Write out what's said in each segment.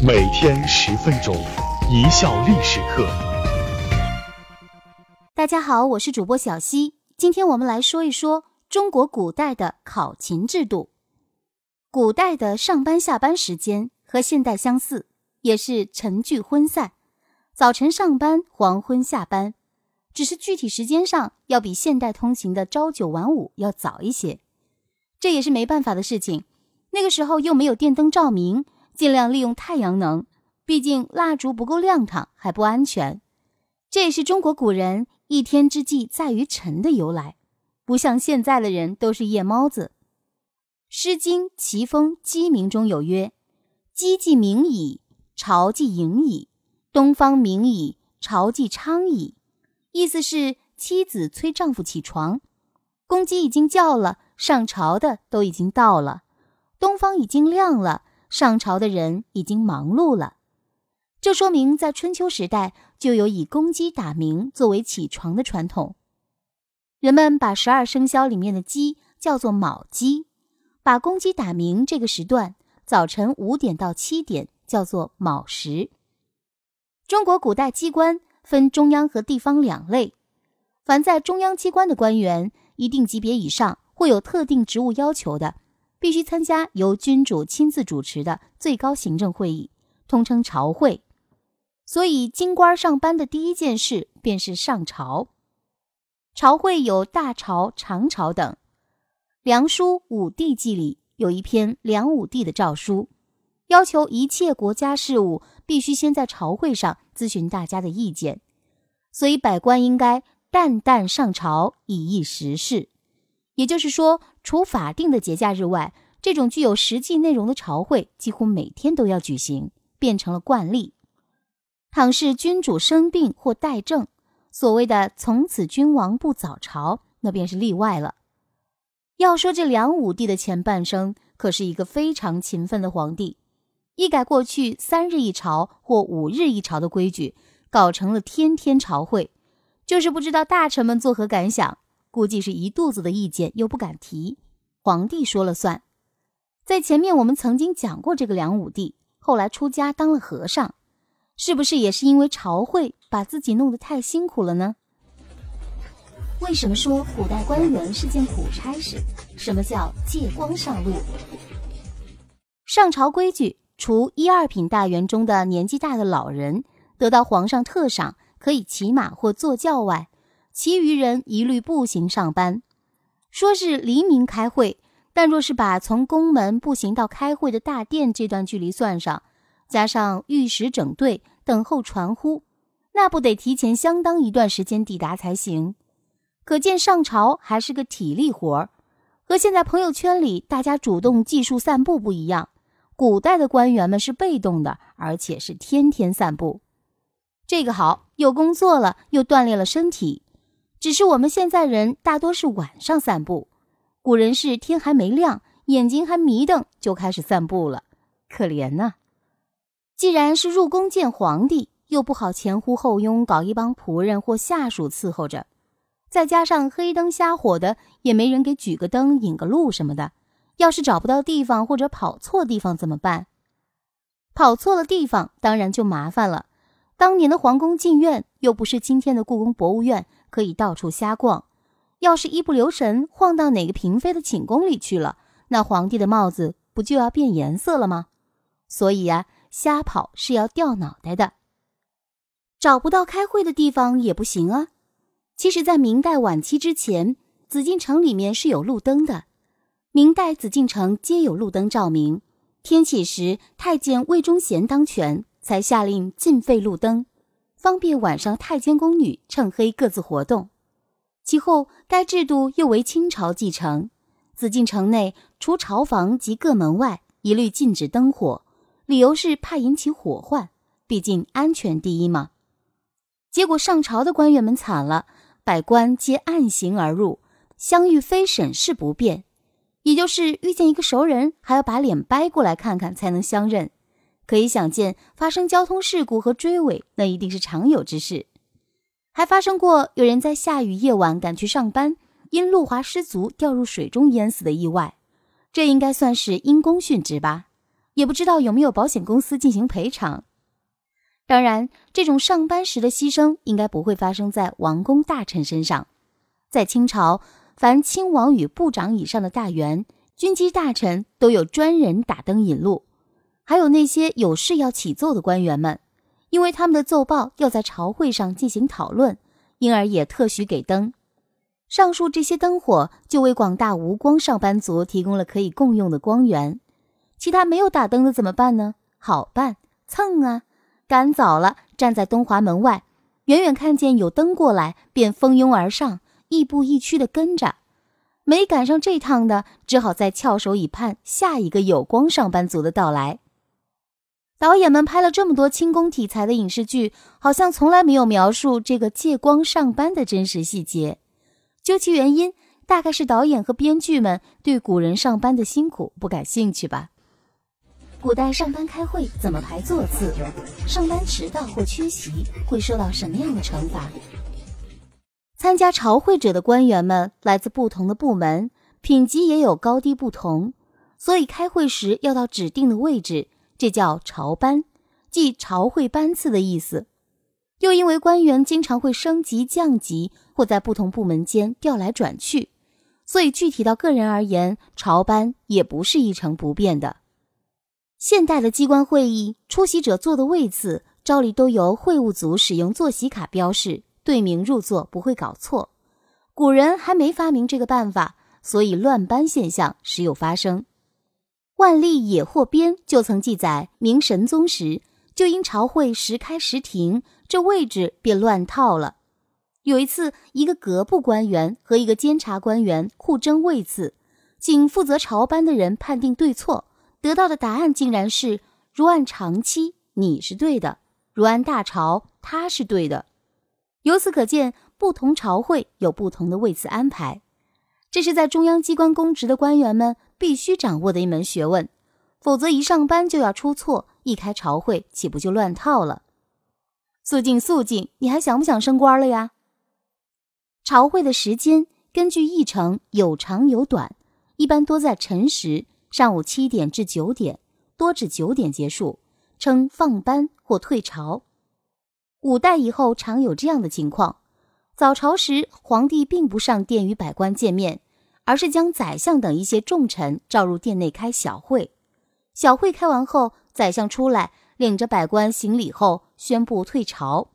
每天十分钟，一笑历史课。大家好，我是主播小溪，今天我们来说一说中国古代的考勤制度。古代的上班下班时间和现代相似，也是晨聚昏散，早晨上班，黄昏下班，只是具体时间上要比现代通行的朝九晚五要早一些。这也是没办法的事情。那个时候又没有电灯照明，尽量利用太阳能，毕竟蜡烛不够亮堂还不安全。这也是中国古人“一天之计在于晨”的由来，不像现在的人都是夜猫子。《诗经·齐风·鸡鸣》中有曰：“鸡既鸣矣，巢既盈矣，东方明矣，巢既昌矣。”意思是妻子催丈夫起床，公鸡已经叫了，上朝的都已经到了。东方已经亮了，上朝的人已经忙碌了。这说明在春秋时代就有以公鸡打鸣作为起床的传统。人们把十二生肖里面的鸡叫做卯鸡，把公鸡打鸣这个时段，早晨五点到七点叫做卯时。中国古代机关分中央和地方两类，凡在中央机关的官员，一定级别以上或有特定职务要求的。必须参加由君主亲自主持的最高行政会议，通称朝会。所以，京官上班的第一件事便是上朝。朝会有大朝、长朝等。《梁书武帝纪》里有一篇梁武帝的诏书，要求一切国家事务必须先在朝会上咨询大家的意见。所以，百官应该旦旦上朝，以议时事。也就是说，除法定的节假日外，这种具有实际内容的朝会几乎每天都要举行，变成了惯例。倘是君主生病或怠政，所谓的“从此君王不早朝”，那便是例外了。要说这梁武帝的前半生，可是一个非常勤奋的皇帝，一改过去三日一朝或五日一朝的规矩，搞成了天天朝会，就是不知道大臣们作何感想。估计是一肚子的意见，又不敢提，皇帝说了算。在前面我们曾经讲过这个梁武帝，后来出家当了和尚，是不是也是因为朝会把自己弄得太辛苦了呢？为什么说古代官员是件苦差事？什么叫借光上路？上朝规矩，除一二品大员中的年纪大的老人得到皇上特赏，可以骑马或坐轿外，其余人一律步行上班，说是黎明开会，但若是把从宫门步行到开会的大殿这段距离算上，加上御史整队等候传呼，那不得提前相当一段时间抵达才行。可见上朝还是个体力活儿，和现在朋友圈里大家主动计数散步不一样。古代的官员们是被动的，而且是天天散步。这个好，又工作了，又锻炼了身体。只是我们现在人大多是晚上散步，古人是天还没亮，眼睛还迷瞪就开始散步了，可怜呐！既然是入宫见皇帝，又不好前呼后拥搞一帮仆人或下属伺候着，再加上黑灯瞎火的，也没人给举个灯引个路什么的。要是找不到地方或者跑错地方怎么办？跑错了地方，当然就麻烦了。当年的皇宫禁苑又不是今天的故宫博物院。可以到处瞎逛，要是一不留神晃到哪个嫔妃的寝宫里去了，那皇帝的帽子不就要变颜色了吗？所以呀，瞎跑是要掉脑袋的。找不到开会的地方也不行啊。其实，在明代晚期之前，紫禁城里面是有路灯的。明代紫禁城皆有路灯照明。天启时，太监魏忠贤当权，才下令禁废路灯。方便晚上太监宫女趁黑各自活动。其后，该制度又为清朝继承。紫禁城内除朝房及各门外，一律禁止灯火，理由是怕引起火患，毕竟安全第一嘛。结果上朝的官员们惨了，百官皆暗行而入，相遇非审视不便，也就是遇见一个熟人，还要把脸掰过来看看才能相认。可以想见，发生交通事故和追尾，那一定是常有之事。还发生过有人在下雨夜晚赶去上班，因路滑失足掉入水中淹死的意外，这应该算是因公殉职吧？也不知道有没有保险公司进行赔偿。当然，这种上班时的牺牲应该不会发生在王公大臣身上。在清朝，凡亲王与部长以上的大员、军机大臣都有专人打灯引路，还有那些有事要起奏的官员们，因为他们的奏报要在朝会上进行讨论，因而也特许给灯。上述这些灯火就为广大无光上班族提供了可以共用的光源。其他没有打灯的怎么办呢？好办，蹭啊！赶早了，站在东华门外，远远看见有灯过来，便蜂拥而上，亦步亦趋的跟着。没赶上这趟的，只好再翘首以盼下一个有光上班族的到来。导演们拍了这么多轻功题材的影视剧，好像从来没有描述这个借光上班的真实细节。究其原因，大概是导演和编剧们对古人上班的辛苦不感兴趣吧。古代上班开会怎么排座次？上班迟到或缺席会受到什么样的惩罚？参加朝会者的官员们来自不同的部门，品级也有高低不同，所以开会时要到指定的位置，这叫朝班，即朝会班次的意思。又因为官员经常会升级降级，或在不同部门间调来转去，所以具体到个人而言，朝班也不是一成不变的。现代的机关会议，出席者坐的位次，照例都由会务组使用坐席卡标示，对名入座不会搞错。古人还没发明这个办法，所以乱班现象时有发生。万历野获编就曾记载，明神宗时就因朝会时开时停，这位置便乱套了。有一次，一个阁部官员和一个监察官员互争位次，请负责朝班的人判定对错。得到的答案竟然是：如按长期，你是对的；如按大朝，他是对的。由此可见，不同朝会有不同的位次安排，这是在中央机关公职的官员们必须掌握的一门学问，否则一上班就要出错，一开朝会岂不就乱套了？肃静，肃静！你还想不想升官了呀？朝会的时间根据议程有长有短，一般多在辰时。上午七点至九点，多至九点结束，称放班或退朝。五代以后常有这样的情况：早朝时，皇帝并不上殿与百官见面，而是将宰相等一些重臣召入殿内开小会。小会开完后，宰相出来，领着百官行礼后，宣布退朝。《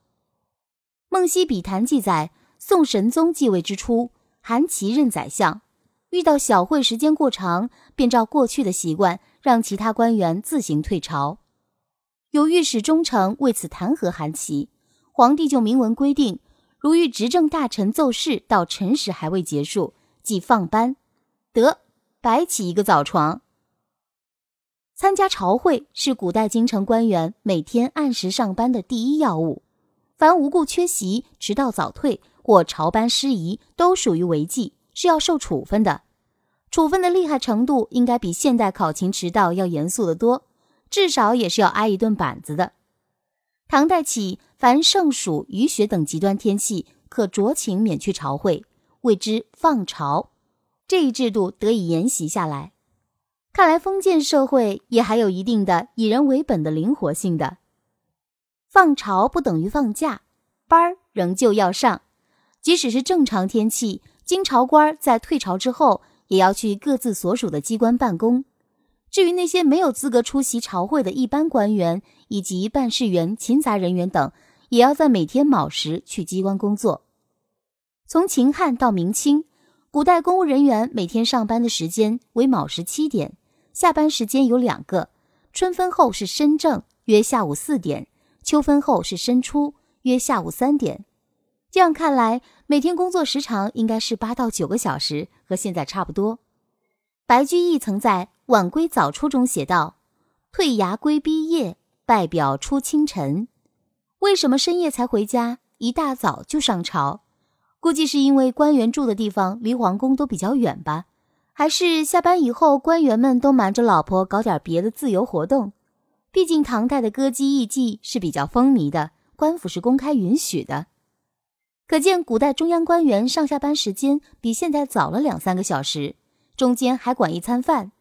梦溪笔谈》记载，宋神宗继位之初，韩琦任宰相。遇到小会时间过长，便照过去的习惯，让其他官员自行退朝。有御史中丞为此弹劾韩琦，皇帝就明文规定：如遇执政大臣奏事到辰时还未结束，即放班，得白起一个早床。参加朝会是古代京城官员每天按时上班的第一要务，凡无故缺席、迟到早退或朝班失仪，都属于违纪。是要受处分的，处分的厉害程度应该比现代考勤迟到要严肃得多，至少也是要挨一顿板子的。唐代起，凡盛暑、雨雪等极端天气，可酌情免去朝会，谓之放朝。这一制度得以沿袭下来。看来封建社会也还有一定的以人为本的灵活性的。放朝不等于放假，班儿仍旧要上，即使是正常天气。经朝官在退朝之后，也要去各自所属的机关办公。至于那些没有资格出席朝会的一般官员以及办事员、勤杂人员等，也要在每天卯时去机关工作。从秦汉到明清，古代公务人员每天上班的时间为卯时七点，下班时间有两个：春分后是申正，约下午四点；秋分后是申初，约下午三点。这样看来，每天工作时长应该是八到九个小时，和现在差不多。白居易曾在《晚归早出》中写道：“退衙归逼夜，拜表出清晨。”为什么深夜才回家，一大早就上朝？估计是因为官员住的地方离皇宫都比较远吧？还是下班以后，官员们都瞒着老婆搞点别的自由活动？毕竟唐代的歌姬艺妓是比较风靡的，官府是公开允许的。可见，古代中央官员上下班时间比现在早了两三个小时，中间还管一餐饭。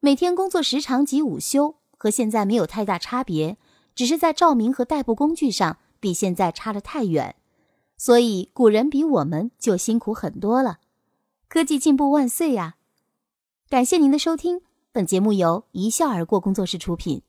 每天工作时长及午休，和现在没有太大差别，只是在照明和代步工具上比现在差得太远，所以古人比我们就辛苦很多了。科技进步万岁呀！感谢您的收听，本节目由一笑而过工作室出品。